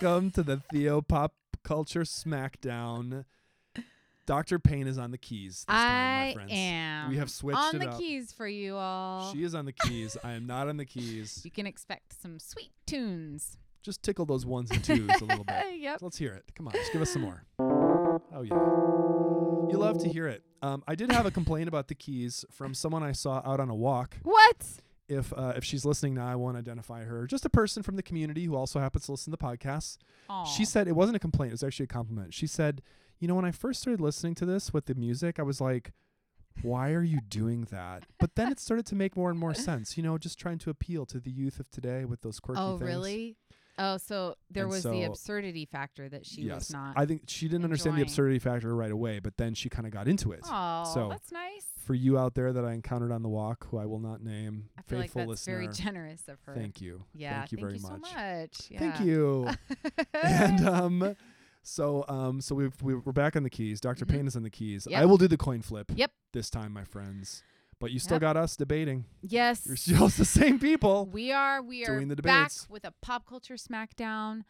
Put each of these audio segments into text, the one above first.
Welcome to the Theo Pop Culture Smackdown. Dr. Payne is on the keys this time, my I friends. am. We have switched on it the up. keys for you all. She is on the keys. I am not on the keys. you can expect some sweet tunes. Just tickle those ones and twos a little bit. yep. Let's hear it. Come on, just give us some more. Oh yeah, you love to hear it. Um, I did have a complaint about the keys from someone I saw out on a walk. What? If uh, if she's listening now, I won't identify her. Just a person from the community who also happens to listen to podcasts. Aw. She said it wasn't a complaint; it was actually a compliment. She said, "You know, when I first started listening to this with the music, I was like." Why are you doing that? But then it started to make more and more sense. You know, just trying to appeal to the youth of today with those quirky Oh, things. really? Oh, so there And was the absurdity factor that she yes, was not. I think she didn't understand the absurdity factor right away, but then she kind of got into it. Oh, so- that's nice. For you out there that I encountered on the walk, who I will not name, I feel like faithful that's listener, very generous of her. thank you. yeah, thank you very so much. much. Thank you. and um, so um, so we've, we- we're back on the keys. Doctor Mhm. Payne is on the keys. Yep. I will do the coin flip. Yep. This time, my friends. But you still Yep. got us debating. yes. You're still the same people. We are we are doing the back with a pop culture smackdown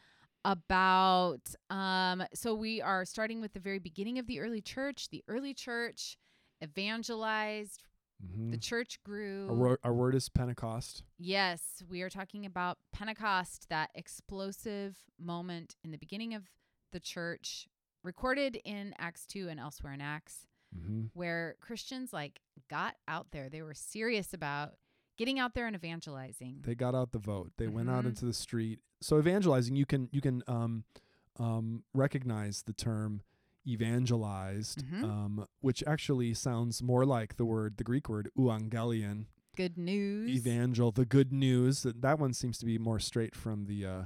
about um so we are starting with the very beginning of the early church. The early church evangelized, Mhm. the church grew. Our, wor- our word is Pentecost. Yes, we are talking about Pentecost, that explosive moment in the beginning of the church, recorded in Acts 2 and elsewhere in Acts, Mm-hmm. where Christians like got out there. They were serious about getting out there and evangelizing. They got out the vote. They went out Mhm. into the street. So evangelizing, you can you can um, um, recognize the term evangelized, Mhm. um, which actually sounds more like the word, the Greek word euangelion, Good news. evangel, the good news. That that one seems to be more straight from the uh,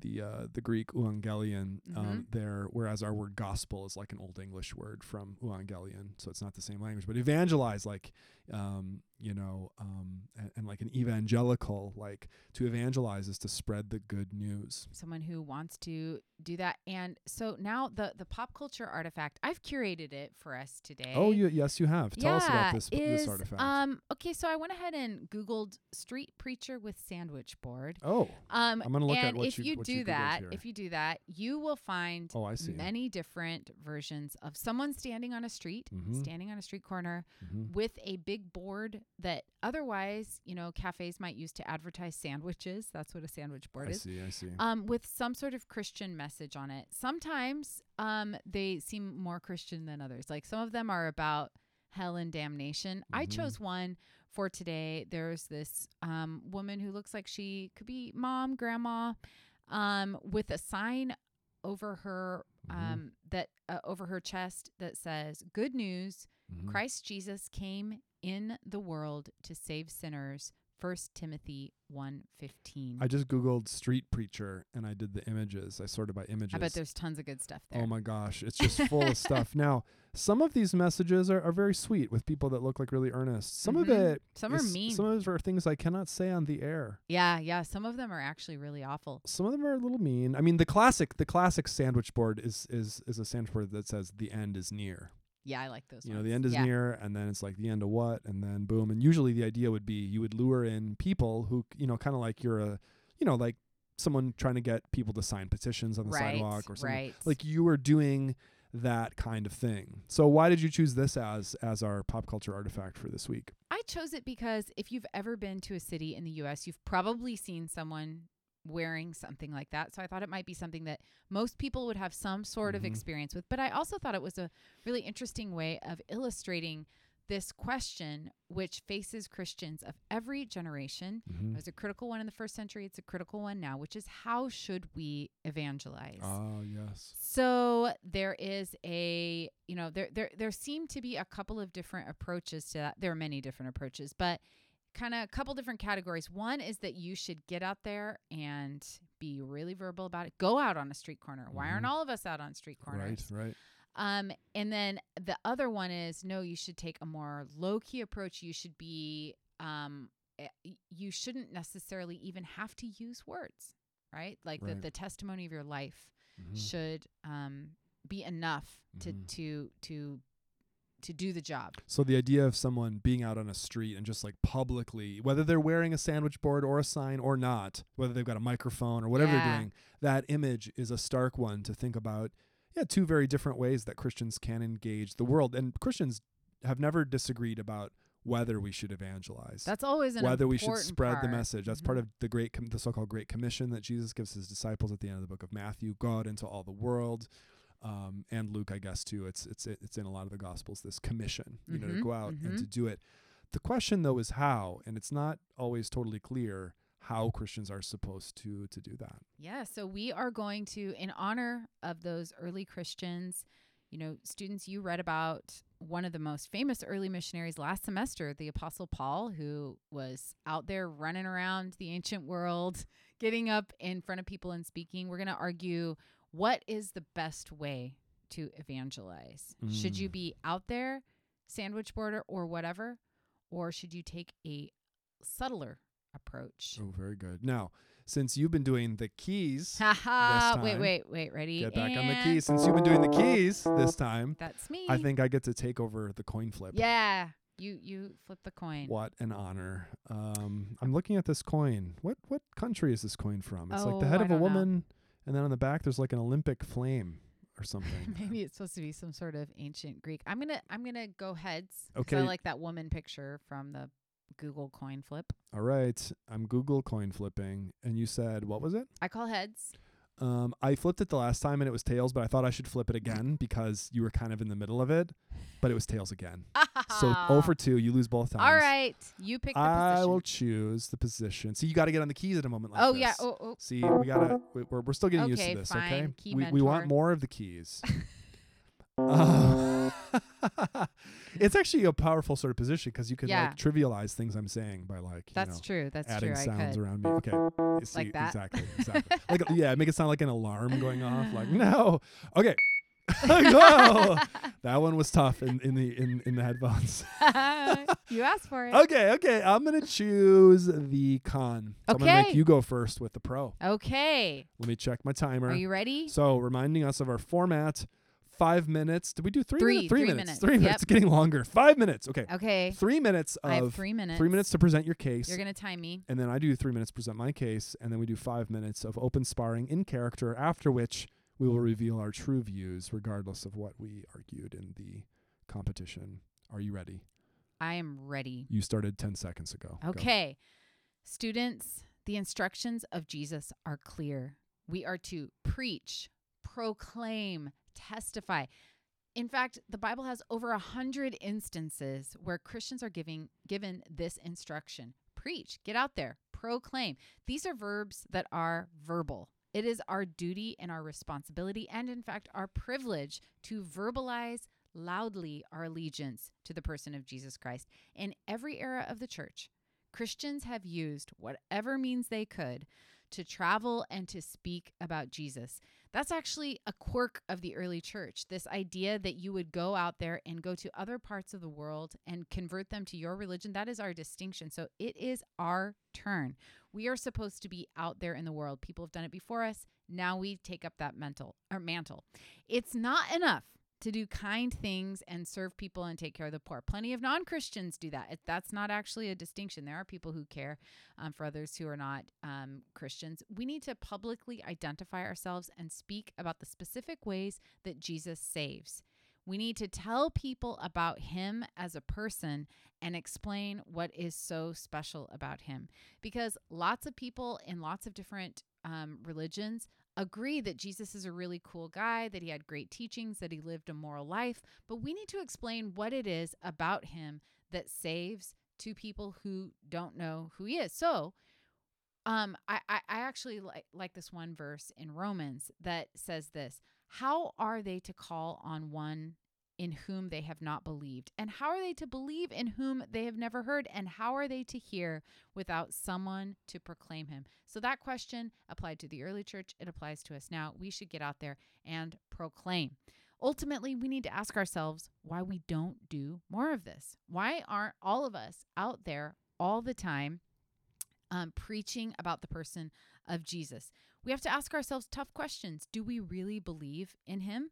the uh, the Greek euangelion um, Mhm. there, whereas our word gospel is like an old English word from euangelion, so it's not the same language. But evangelize, like um, you know, um, and, and like an evangelical, like to evangelize is to spread the good news. Someone who wants to do that. And so now the the pop culture artifact, I've curated it for us today. Oh, you, yes, you have. Tell yeah, us about this is, this artifact. Um, okay, so I went ahead and Googled street preacher with sandwich board. oh, Um, I'm gonna look at and what if you- you, what do you that, if you do that, you will find oh, I see. many different versions of someone standing on a street, Mhm. standing on a street corner Mhm. with a big board that otherwise, you know, cafes might use to advertise sandwiches. That's what a sandwich board I is. I see. I see. Um, with some sort of Christian message on it. Sometimes um, they seem more Christian than others. Like some of them are about hell and damnation. I Mhm. chose one for today. There's this um, woman who looks like she could be mom, grandma, um, with a sign over her Mhm. um, that uh, over her chest that says, "Good news: Mhm. Christ Jesus came in the world to save sinners." First Timothy 1:15. I just googled street preacher and I did the images. I sorted by images. I bet there's tons of good stuff there. Oh my gosh, it's just full of stuff. Now, some of these messages are, are very sweet with people that look like really earnest. Some of Mhm. it, Some are mean. Some of it are things I cannot say on the air. yeah, yeah. Some of them are actually really awful. Some of them are a little mean. I mean, the classic, the classic sandwich board is is is a sandwich board that says the end is near. Yeah, I like those. You know, the end is yeah. near, and then it's like the end of what, and then boom. And usually the idea would be you would lure in people who, you know, kind of like you're a, you know, like someone trying to get people to sign petitions on the Right, sidewalk or something. right. Like you were doing that kind of thing. So why did you choose this as as our pop culture artifact for this week? I chose it because if you've ever been to a city in the U.S., you've probably seen someone wearing something like that. So I thought it might be something that most people would have some sort of Mhm. experience with. But I also thought it was a really interesting way of illustrating this question, which faces Christians of every generation. Mm-hmm. It was a critical one in the first century. It's a critical one now, which is how should we evangelize? Oh yes. So there is a, you know, there there there seem to be a couple of different approaches to that. There are many different approaches, but kind of a couple different categories. One is that you should get out there and be really verbal about it. Go out on a street corner. Why aren't Mhm. all of us out on street corners? Right, right. Um, and then the other one is no, you should take a more low key approach. You should be, um, eh, you shouldn't necessarily even have to use words, right? Like the, Right. the testimony of your life Mhm. should um, be enough to Mhm. to to to do the job. So the idea of someone being out on a street and just like publicly, whether they're wearing a sandwich board or a sign or not, whether they've got a microphone or whatever Yeah. they're doing, that image is a stark one to think about. Yeah, two very different ways that Christians can engage the world, and Christians have never disagreed about whether we should evangelize. That's always an whether we should spread the message. That's part Mhm. of the great, com- the so-called Great Commission that Jesus gives his disciples at the end of the book of Matthew. Go out into all the world, um, and Luke, I guess too. It's it's it's in a lot of the Gospels. This commission, you know, to Mhm, go out and mhm. to do it. The question though is how, and it's not always totally clear how Christians are supposed to to do that. Yeah, so we are going to, in honor of those early Christians, you know, students, you read about one of the most famous early missionaries last semester, the Apostle Paul, who was out there running around the ancient world, getting up in front of people and speaking. We're going to argue what is the best way to evangelize? Should you Mm. be out there, sandwich border, or whatever? Or should you take a subtler approach? Oh, very good. Now, since you've been doing the keys, Haha. Wait, wait, wait. Ready? get back on the keys. Since you've been doing the keys this time, That's me. I think I get to take over the coin flip. Yeah. You you flip the coin. What an honor. Um, I'm looking at this coin. What what country is this coin from? It's like the Oh, head I of a don't know. And then on the back there's like an Olympic flame or something. Maybe it's supposed to be some sort of ancient Greek. I'm gonna I'm gonna go heads. Okay. I like that woman picture from the Google coin flip. All right, I'm Google coin flipping, and you said what was it? I call heads. Um, I flipped it the last time and it was tails, but I thought I should flip it again because you were kind of in the middle of it, but it was tails again. So 0 for 2, you lose both times. All right. You pick the I position. will choose the position. See, you got to get on the keys at a moment like oh this. yeah. Oh, oh. See, we gotta. we- We're, we're still getting used to this. Okay, fine. Key we we want more of the keys. Uh, it's actually a powerful sort of position because you can Yeah. like trivialize things I'm saying by like you That's know true. That's adding true. I sounds around me. Okay, see, Like that? exactly, exactly. like yeah, make it sound like an alarm going off. Like no, okay. Whoa, that one was tough in, in the in, in the headphones. you asked for it. Okay, okay. I'm gonna choose the con. So I'm gonna make you go first with the pro. Okay. Let me check my timer. Are you ready? So reminding us of our format. Five minutes. Did we do three? Three, minutes? Three, three minutes. minutes. Three Yep. minutes. It's getting longer. Five minutes. Okay. Okay. Three minutes of I have three minutes. three minutes to present your case. You're gonna time me. and then I do three minutes to present my case, and then we do five minutes of open sparring in character. After which we will reveal our true views, regardless of what we argued in the competition. Are you ready? I am ready. You started ten seconds ago. Go. Okay. Students, the instructions of Jesus are clear. We are to preach, proclaim, testify. In fact, the Bible has over a hundred instances where Christians are giving given this instruction. Preach, get out there, proclaim. These are verbs that are verbal. It is our duty and our responsibility, and in fact, our privilege to verbalize loudly our allegiance to the person of Jesus Christ. In every era of the church, Christians have used whatever means they could to travel and to speak about Jesus. That's actually a quirk of the early church. This idea that you would go out there and go to other parts of the world and convert them to your religion, that is our distinction. So it is our turn. We are supposed to be out there in the world. People have done it before us. Now we take up that mental or mantle. It's not enough to do kind things and serve people and take care of the poor. Plenty of non Christians do that. That's not actually a distinction. There are people who care um, for others who are not um, Christians. We need to publicly identify ourselves and speak about the specific ways that Jesus saves. We need to tell people about him as a person and explain what is so special about him. Because lots of people in lots of different um, religions agree that Jesus is a really cool guy, that he had great teachings, that he lived a moral life, but we need to explain what it is about him that saves to people who don't know who he is. So, um, I, I, actually like like this one verse in Romans that says this: How are they to call on one in whom they have not believed? And how are they to believe in whom they have never heard? And how are they to hear without someone to proclaim him? So that question applied to the early church, it applies to us now. We should get out there and proclaim. Ultimately, we need to ask ourselves why we don't do more of this. Why aren't all of us out there all the time um, preaching about the person of Jesus? We have to ask ourselves tough questions. Do we really believe in him?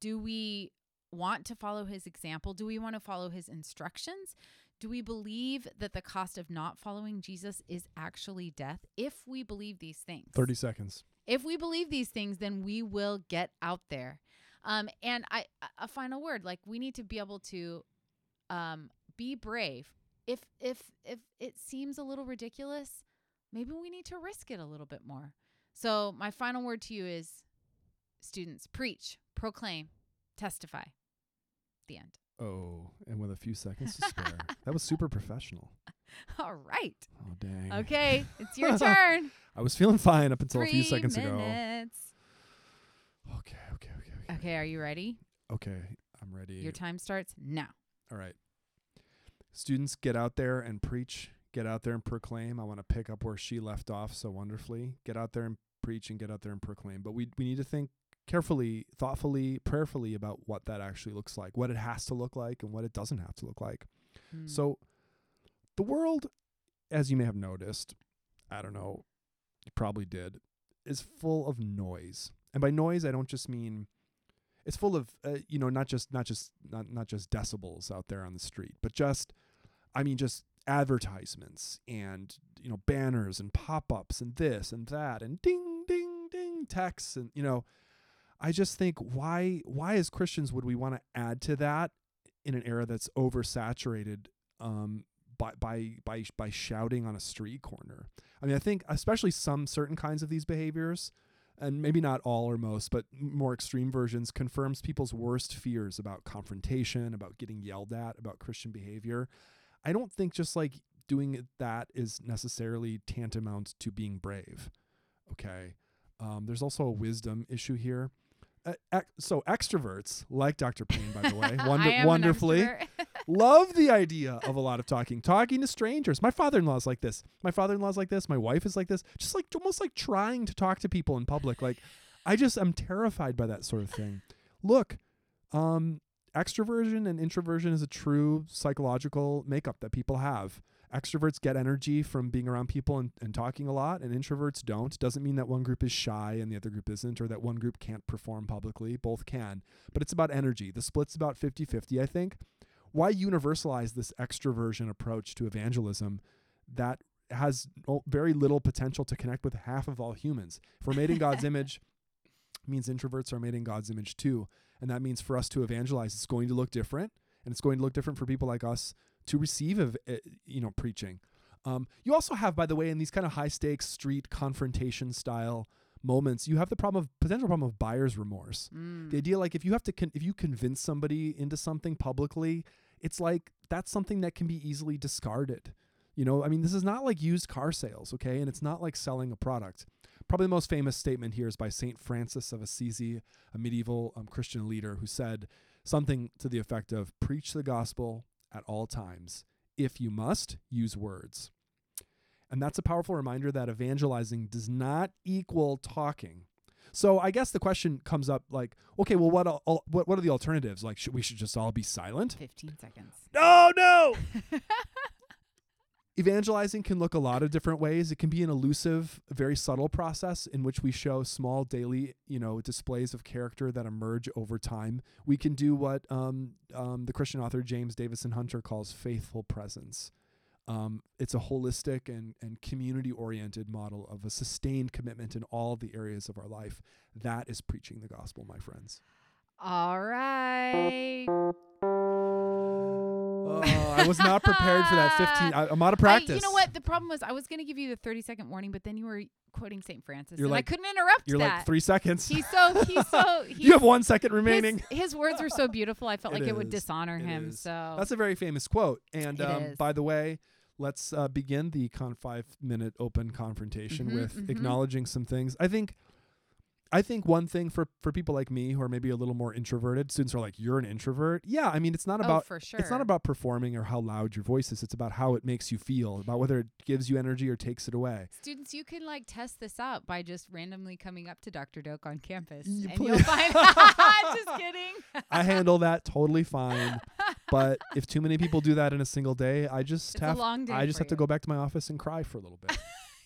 Do we want to follow his example? Do we want to follow his instructions? Do we believe that the cost of not following Jesus is actually death? If we believe these things, 30 seconds. if we believe these things, then we will get out there. Um, and I, a- final word, like we need to be able to, um, be brave. If if if it seems a little ridiculous, maybe we need to risk it a little bit more. So my final word to you is, students, preach, proclaim, testify. The end. Oh, and with a few seconds to spare. that was super professional. All right. Oh, dang. Okay, it's your turn. I was feeling fine up until a few Three seconds ago. minutes. Okay, okay, okay, okay. Okay, are you ready? Okay, I'm ready. Your time starts now. All right. Students, get out there and preach. Get out there and proclaim. I want to pick up where she left off so wonderfully. Get out there and preach and get out there and proclaim. But we we need to think carefully, thoughtfully, prayerfully about what that actually looks like, what it has to look like, and what it doesn't have to look like. Hmm. So, the world, as you may have noticed, I don't know, you probably did, is full of noise. And by noise, I don't just mean it's full of uh, you know not just not just not not just decibels out there on the street, but just I mean just advertisements and you know banners and pop-ups and this and that and ding ding ding texts and you know I just think why why as Christians would we want to add to that in an era that's oversaturated um, by by by by shouting on a street corner. I mean, I think especially some certain kinds of these behaviors, and maybe not all or most, but more extreme versions, confirms people's worst fears about confrontation, about getting yelled at, about Christian behavior. I don't think just like doing that is necessarily tantamount to being brave. Okay. Um, there's also a wisdom issue here. Uh, ex- so extroverts, like Dr. Payne, by the way, wonder- wonderfully, love the idea of a lot of talking talking to strangers. My father-in-law's like this. My father-in-law's like this. My wife is like this. Just like almost like trying to talk to people in public. Like i just I'm terrified by that sort of thing. Look um extroversion and introversion is a true psychological makeup that people have extroverts get energy from being around people and, and talking a lot and introverts don't doesn't mean that one group is shy and the other group isn't or that one group can't perform publicly both can but it's about energy the split's about 50-50 i think why universalize this extroversion approach to evangelism that has very little potential to connect with half of all humans? If we're made in God's image, means introverts are made in God's image too. And that means for us to evangelize, it's going to look different. And it's going to look different for people like us to receive, of, uh, you know, preaching. Um, you also have, by the way, in these kind of high stakes street confrontation style moments, you have the problem of potential problem of buyer's remorse. Mm. The idea, like, if you have to, con- if you convince somebody into something publicly, it's like that's something that can be easily discarded. You know, I mean, this is not like used car sales, okay? And it's not like selling a product. Probably the most famous statement here is by Saint Francis of Assisi, a medieval um, Christian leader, who said something to the effect of "Preach the gospel at all times. If you must, use words." And that's a powerful reminder that evangelizing does not equal talking. So I guess the question comes up like, okay, well, what al- what what are the alternatives? Like, should we should just all be silent? 15 seconds. No, no. Evangelizing can look a lot of different ways. It can be an elusive, very subtle process in which we show small daily, you know, displays of character that emerge over time. We can do what um, um, the Christian author James Davison Hunter calls faithful presence. Um, it's a holistic and, and community oriented model of a sustained commitment in all the areas of our life. That is preaching the gospel, my friends. All right. Oh, I was not prepared for that 15. I, I'm out of practice. I, you know what? The problem was I was going to give you the 30 second warning, but then you were quoting St. Francis, You're and like- I couldn't interrupt You're that. like three seconds. he's so he's so he's, you have one second remaining. his words were so beautiful. I felt It like it would dishonor It him. is. So That's a very famous quote. And um, by the way, let's uh, begin the con five minute open confrontation Mhm, with mhm. acknowledging some things. I think. I think one thing for, for people like me who are maybe a little more introverted, students are like, "You're an introvert." Yeah, I mean, it's not oh, about for sure. it's not about performing or how loud your voice is. It's about how it makes you feel, about whether it gives you energy or takes it away. Students, you can like test this out by just randomly coming up to Dr. Doak on campus, You and you'll find. just kidding. I handle that totally fine. But if too many people do that in a single day, I just It's a have long day I just have to go back to my office and cry for a little bit,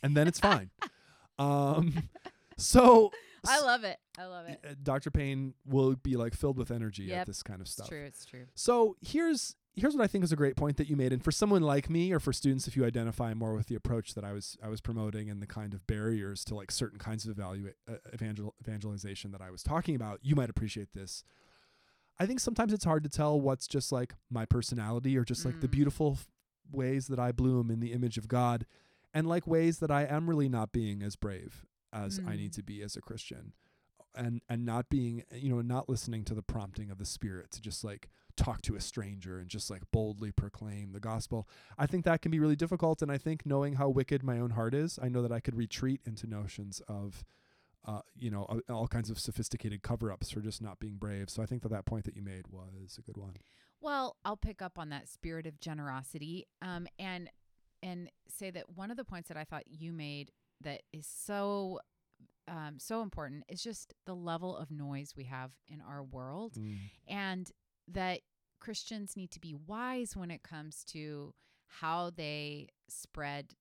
and then it's fine. Um, So I love it. I love it. uh, Dr. Payne will be like filled with energy Yep, at this kind of It's stuff. true. It's true. So here's here's what I think is a great point that you made, and for someone like me, or for students, if you identify more with the approach that I was I was promoting and the kind of barriers to like certain kinds of evaluate uh, evangel- evangelization that I was talking about, you might appreciate this. I think sometimes it's hard to tell what's just like my personality or just like the Mm. beautiful f- ways that I bloom in the image of God, and like ways that I am really not being as brave as I need Mm. to be as a Christian. And and not being you know not listening to the prompting of the spirit to just like talk to a stranger and just like boldly proclaim the gospel. I think that can be really difficult and i think knowing how wicked my own heart is i know that i could retreat into notions of uh, you know all kinds of sophisticated cover-ups for just not being brave. So i think that that point that you made was a good one. Well, I'll pick up on that spirit of generosity, um, and and say that one of the points that I thought you made that is so um, so important is just the level of noise we have in our world, Mm. and that Christians need to be wise when it comes to how they spread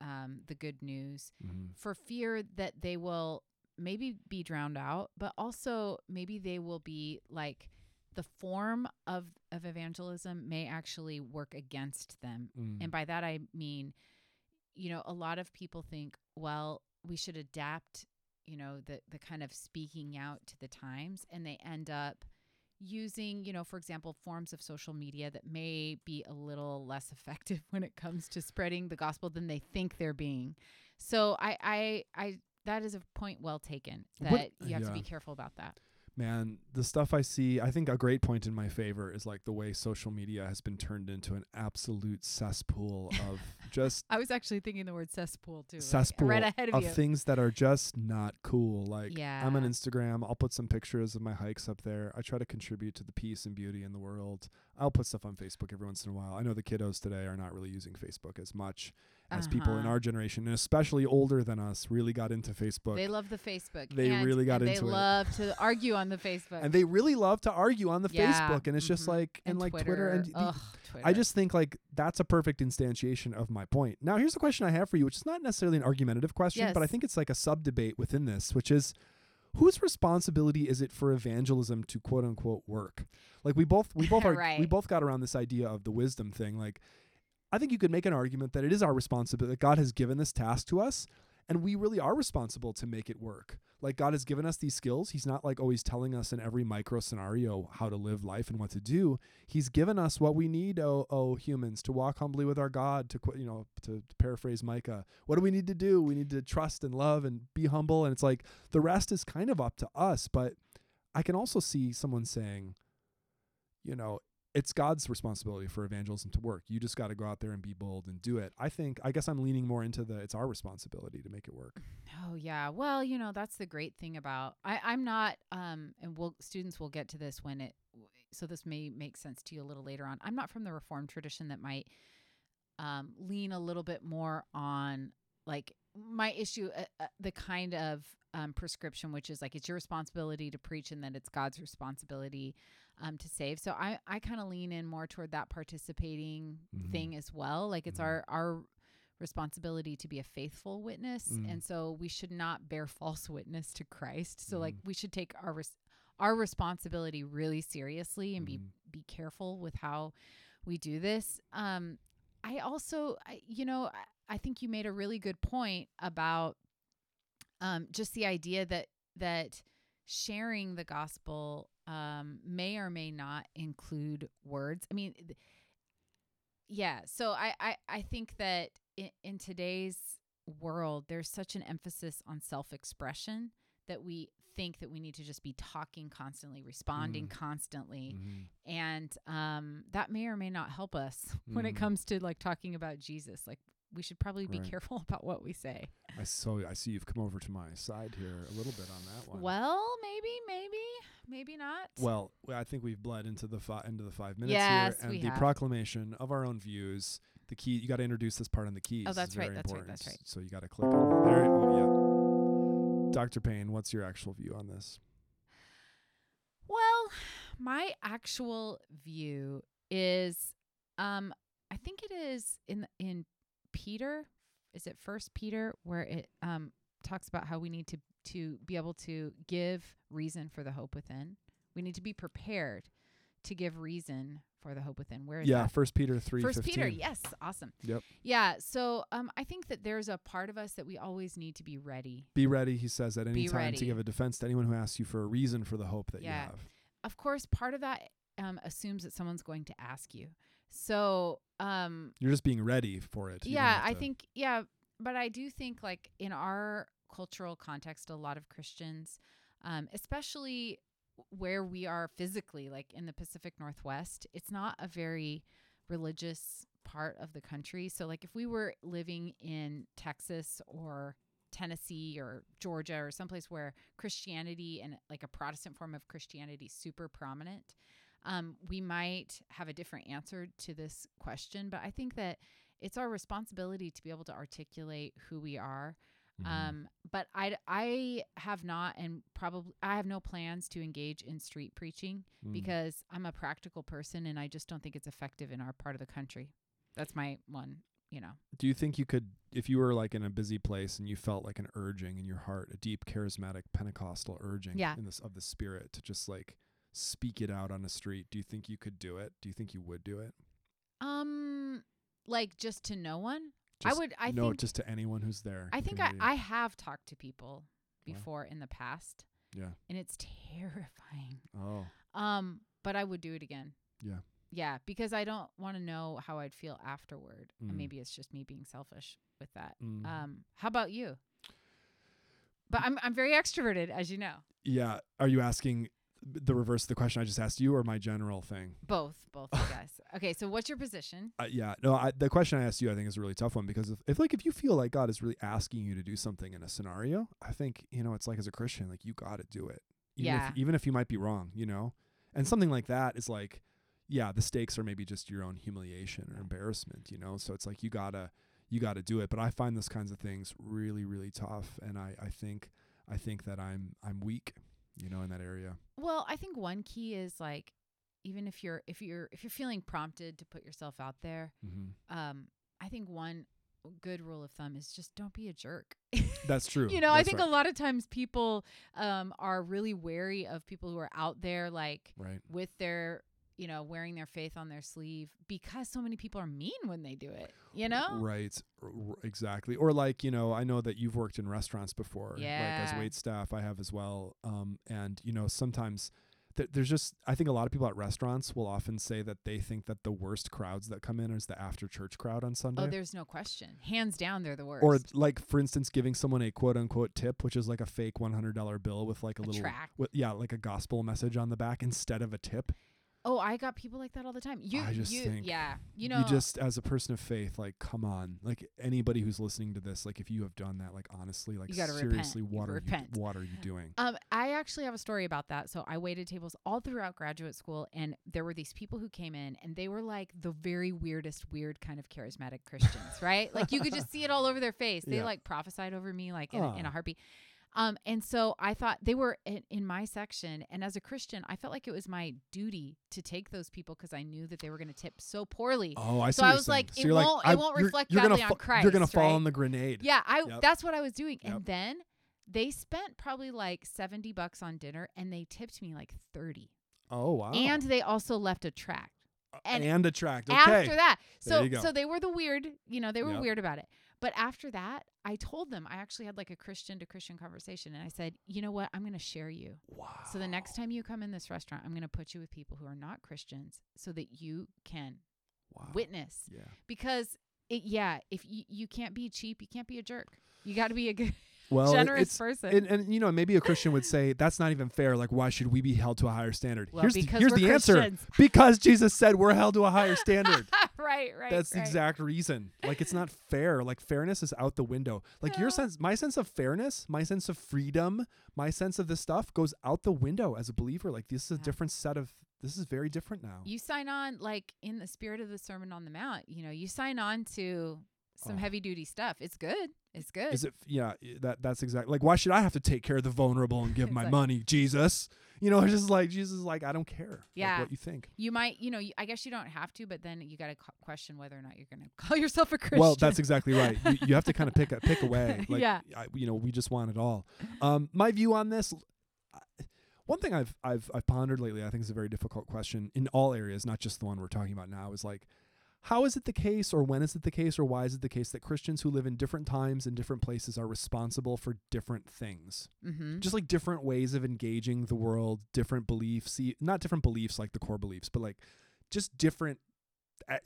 um, the good news Mhm. for fear that they will maybe be drowned out, but also maybe they will be like the form of of evangelism may actually work against them. Mm. And by that I mean, you know, a lot of people think, well, we should adapt, you know, the the kind of speaking out to the times and they end up using, you know, for example, forms of social media that may be a little less effective when it comes to spreading the gospel than they think they're being. So I I I that is a point well taken that What- you have to be careful about that. Man the stuff i see i think a great point in my favor is like the way social media has been turned into an absolute cesspool of just I was actually thinking the word cesspool too. like, cesspool right ahead of, of you. things that are just not cool. Like yeah. I'm on Instagram, I'll put some pictures of my hikes up there. I try to contribute to the peace and beauty in the world. I'll put stuff on Facebook every once in a while. I know the kiddos today are not really using Facebook as much as people in Uh-huh. our generation, and especially older than us, really got into Facebook. They love the Facebook. They and- really got and into They it. love to argue on the Facebook. and they really love to argue on the Yeah, Facebook, and it's just mhm. like and, like Twitter, and the- Ugh, I just think like that's a perfect instantiation of my point. Now, here's a question I have for you, which is not necessarily an argumentative question, but I think it's like a sub debate within this, which is whose responsibility is it for evangelism to quote unquote work? Like we both we both are we both got around this idea of the wisdom thing. Like I think you could make an argument that it is our responsibility that God has given this task to us and we really are responsible to make it work. Like God has given us these skills. He's not like always telling us in every micro scenario how to live life and what to do. He's given us what we need, oh, oh humans, to walk humbly with our God. To you know, to, to paraphrase Micah, what do we need to do? We need to trust and love and be humble. And it's like the rest is kind of up to us. But I can also see someone saying, you know, it's God's responsibility for evangelism to work. You just got to go out there and be bold and do it. I think, I guess I'm leaning more into the it's our responsibility to make it work. Oh yeah. Well, you know, that's the great thing about I, I'm not um and we'll students will get to this when it so this may make sense to you a little later on. I'm not from the reformed tradition that might um lean a little bit more on like my issue uh, uh, the kind of um, prescription which is like it's your responsibility to preach and then it's God's responsibility um, to save. So I I kind of lean in more toward that participating Mhm. thing as well. Like it's Mhm. our our responsibility to be a faithful witness Mm. and so we should not bear false witness to Christ. So like Mhm. we should take our res- our responsibility really seriously and be Mhm. be careful with how we do this. Um I also I, you know I, I think you made a really good point about um just the idea that that sharing the gospel um may or may not include words. I mean yeah, so I I I think that in, in today's world there's such an emphasis on self-expression that we think that we need to just be talking constantly, responding Mm. constantly Mhm. and um, that may or may not help us when it Mhm. comes to like talking about Jesus. Like we should probably be Right. careful about what we say. I so I see you've come over to my side here a little bit on that one. Well, maybe, maybe, maybe not. Well, I think we've bled into the fi- into the five minutes Yes, here, and the have. proclamation of our own views. The key you got to introduce this part on the keys. Oh, that's right, very that's right, important. that's right. So you got to click on there. Oh yeah, Dr. Payne, what's your actual view on this? Well, my actual view is, um, I think it is in in Peter. Is it First Peter where it um talks about how we need to to be able to give reason for the hope within. We need to be prepared to give reason for the hope within. Where is yeah, that? First Peter three. First 15. Peter, yes, awesome. Yep. Yeah, so um, I think that there's a part of us that we always need to be ready. Be ready, he says, at any Be time to give a defense to anyone who asks you for a reason for the hope that Yeah. you have. Of course, part of that um, assumes that someone's going to ask you. So um, You're just being ready for it. You yeah, I think yeah, but I do think like in our cultural context, a lot of Christians, um, especially where we are physically, like in the Pacific Northwest, it's not a very religious part of the country. So like if we were living in Texas or Tennessee or Georgia or someplace where Christianity and like a Protestant form of Christianity is super prominent, um, we might have a different answer to this question. But I think that it's our responsibility to be able to articulate who we are. Mhm. Um, but I, I have not, and probably I have no plans to engage in street preaching Mm. because I'm a practical person and I just don't think it's effective in our part of the country. That's my one, you know. Do you think you could, if you were like in a busy place and you felt like an urging in your heart, a deep charismatic Pentecostal urging Yeah. in this of the spirit to just like speak it out on the street? Do you think you could do it? Do you think you would do it? Um, like just to no one. I would. I no, think. just to anyone who's there. I think I. I have talked to people Wow. before in the past, yeah. and it's terrifying. Oh, Um, but I would do it again. Yeah. Yeah, because I don't want to know how I'd feel afterward. And Mm. maybe it's just me being selfish with that. Mm. Um, how about you? But I'm I'm very extroverted, as you know. yeah. Are you asking the reverse of the question I just asked you, or my general thing? Both, both, I guess. Okay, so what's your position? Uh, yeah, no. I, the question I asked you, I think, is a really tough one because if, if, like, if you feel like God is really asking you to do something in a scenario, I think you know, it's like as a Christian, like you got to do it, even Yeah. if, even if you might be wrong, you know. And something like that is like, yeah, the stakes are maybe just your own humiliation or embarrassment, you know. So it's like you gotta, you gotta do it. But I find those kinds of things really, really tough, and I, I think, I think that I'm, I'm weak, you know, in that area. Well, I think one key is like even if you're if you're if you're feeling prompted to put yourself out there, hmm um, I think one good rule of thumb is just don't be a jerk. That's true. you know, I think right. a lot of times people um, are really wary of people who are out there like right. with their you know wearing their faith on their sleeve because so many people are mean when they do it. You know, Right. R- exactly. Or like, you know, I know that you've worked in restaurants before, like as Yeah. wait staff. I have as well. Um, and you know, sometimes th- there's just, I think a lot of people at restaurants will often say that they think that the worst crowds that come in is the after church crowd on Sunday. oh, there's no question. Hands down, they're the worst. or like, for instance, giving someone a quote unquote tip, which is like a fake $100 bill with like a, A little, tract. with, yeah, like a gospel message on the back instead of a tip. Oh, I got people like that all the time. You, I just you, think yeah, you know, you just as a person of faith like come on like anybody who's listening to this like if you have done that like honestly like gotta repent. seriously You what are repent. you what are you doing Um, I actually have a story about that. So I waited tables all throughout graduate school, and there were these people who came in, and they were like the very weirdest, weird kind of charismatic Christians, right? Like you could just see it all over their face. They Yeah. like prophesied over me, like in, a, in a heartbeat. Um, and so I thought they were in, in my section, and as a Christian, I felt like it was my duty to take those people because I knew that they were going to tip so poorly. oh i see So I you're was saying. like, So it you're like, won't- it I- won't you're- reflect you're gonna badly on Christ. you're gonna fall on the grenade Yeah, I Yep. that's what I was doing. Yep. And then they spent probably like 70 bucks on dinner and they tipped me like 30. oh wow And they also left a tract Uh, and and, a tract okay after that. So so they were the weird, you know, they were Yep. weird about it. But after that, I told them I actually had like a Christian to Christian conversation and I said, "You know what? I'm going to share you. wow So the next time you come in this restaurant, I'm going to put you with people who are not Christians so that you can wow. witness yeah because it, yeah, if you, you can't be cheap, you can't be a jerk. You got to be a good well generous person. and, and you know maybe a christian would say that's not even fair like why should we be held to a higher standard Well, here's the, here's the answer because jesus said we're held to a higher standard right, right. That's the right. exact reason. Like it's not fair. Like fairness is out the window. Like your sense, my sense of fairness, my sense of freedom, my sense of this stuff goes out the window as a believer. Like this is a different set of. This is very different now. You sign on like in the spirit of the Sermon on the Mount. You know, you sign on to some Oh. heavy duty stuff. It's good. It's good. Is it? Yeah, that that's exactly like why should I have to take care of the vulnerable and give my like- money, Jesus? You know, it's just like Jesus is like I don't care. like, what you think? you might, you know, I guess you don't have to, but then you got to question whether or not you're going to call yourself a Christian. Well, that's exactly right. You, you have to kind of pick a pick away. Like, Yeah. I, you know, we just want it all. Um, my view on this. I- One thing I've I've I've pondered lately, I think is a very difficult question in all areas, not just the one we're talking about now, is like, how is it the case, or when is it the case, or why is it the case that Christians who live in different times and different places are responsible for different things? mm-hmm. just like different ways of engaging the world, different beliefs, not different beliefs like the core beliefs, but like just different,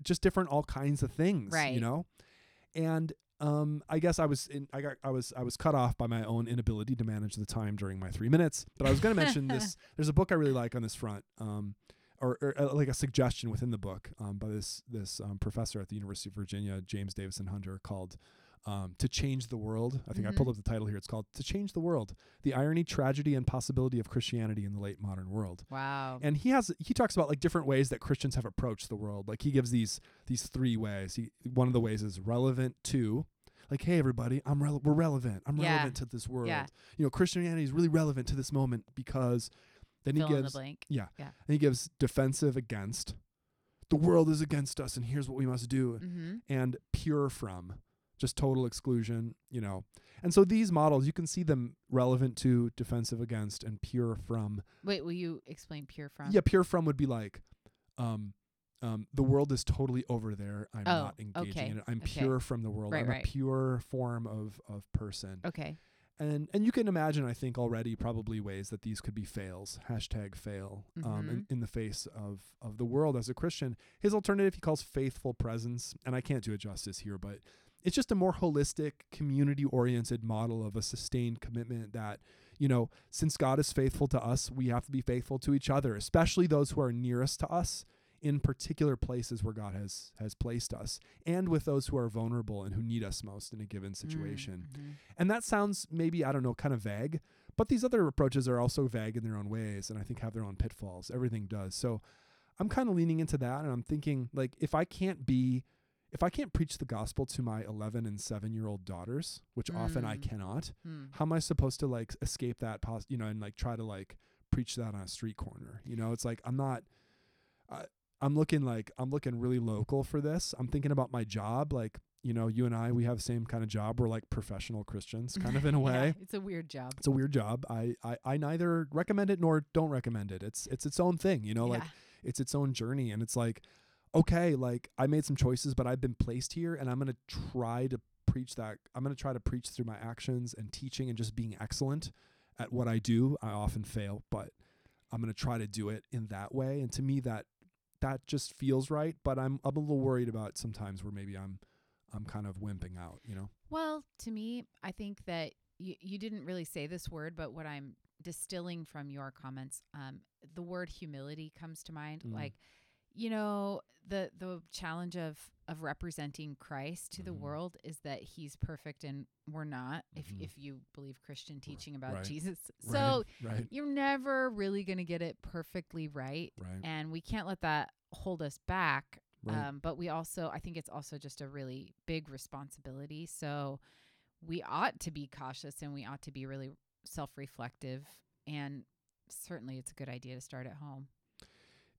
just different all kinds of things, Right. you know? And um, I guess I was in, I got, I was, I was cut off by my own inability to manage the time during my three minutes. But I was going to mention this. There's a book I really like on this front, um, or, or uh, like a suggestion within the book um, by this this um, professor at the University of Virginia, James Davison Hunter, called um, "To Change the World." I think I Mhm. pulled up the title here. It's called "To Change the World: The Irony, Tragedy, and Possibility of Christianity in the Late Modern World." Wow. And he has he talks about like different ways that Christians have approached the world. Like he gives these these three ways. He one of the ways is relevant to like hey everybody, I'm rele- we're relevant. I'm Yeah. relevant to this world. Yeah. You know, Christianity is really relevant to this moment because then Fill he in the gives blank. yeah. Yeah. And he gives defensive against the world is against us and here's what we must do Mm-hmm. and pure from just total exclusion, you know. And so these models you can see them relevant to defensive against and pure from Wait, will you explain pure from? yeah, pure from would be like, um, um, the world is totally over there. I'm Oh, not engaging okay, in it. I'm okay. pure from the world. Right, I'm right. a pure form of of person. Okay. And and you can imagine, I think already probably ways that these could be fails. Hashtag fail. Um, in, Mhm. in the face of of the world as a Christian. His alternative he calls faithful presence, and I can't do it justice here, but it's just a more holistic, community oriented model of a sustained commitment that, you know, since God is faithful to us, we have to be faithful to each other, especially those who are nearest to us in particular places where God has has placed us, and with those who are vulnerable and who need us most in a given situation. Mhm. And that sounds maybe, I don't know, kind of vague, but these other approaches are also vague in their own ways and I think have their own pitfalls. Everything does. So I'm kind of leaning into that and I'm thinking like if I can't be if I can't preach the gospel to my 11 and 7 year old daughters, which often I Mm. cannot, Hmm. how am I supposed to like escape that pos- you know and like try to like preach that on a street corner? You know, it's like I'm not I'm looking like I'm looking really local for this. I'm thinking about my job like you know, you and I, we have the same kind of job. We're like professional Christians, kind of in a Yeah, way. it's a weird job. It's a weird job. I, I, I neither recommend it nor don't recommend it. It's it's its own thing, you know, like it's its own journey. And it's like, okay, like I made some choices, but I've been placed here and I'm gonna try to preach that I'm gonna try to preach through my actions and teaching and just being excellent at what I do. I often fail, but I'm gonna try to do it in that way. And to me that that just feels right. But I'm I'm a little worried about sometimes where maybe I'm I'm kind of wimping out, you know? Well, to me, I think that you, you didn't really say this word, but what I'm distilling from your comments, um, the word humility comes to mind. Mm. Like, you know, the the challenge of of representing Christ to the Mhm. world is that he's perfect and we're not. Mhm. If if you believe Christian teaching about Right. Jesus, so right, right, you're never really going to get it perfectly right, right, and we can't let that hold us back um, but we also, I think it's also just a really big responsibility. So we ought to be cautious and we ought to be really self reflective. And certainly it's a good idea to start at home.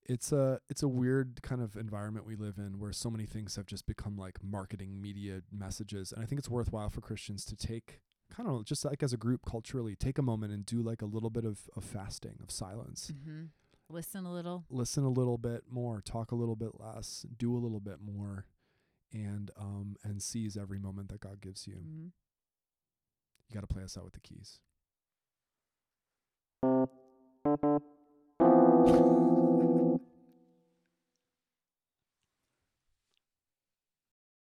It's a it's a weird kind of environment we live in where so many things have just become like marketing media messages and i think it's worthwhile for christians to take kind of just like as a group culturally take a moment and do like a little bit of, of fasting of silence Mm-hmm. Listen a little. listen a little bit more talk a little bit less do a little bit more and um and seize every moment that god gives you Mm-hmm. you got to play us out with the keys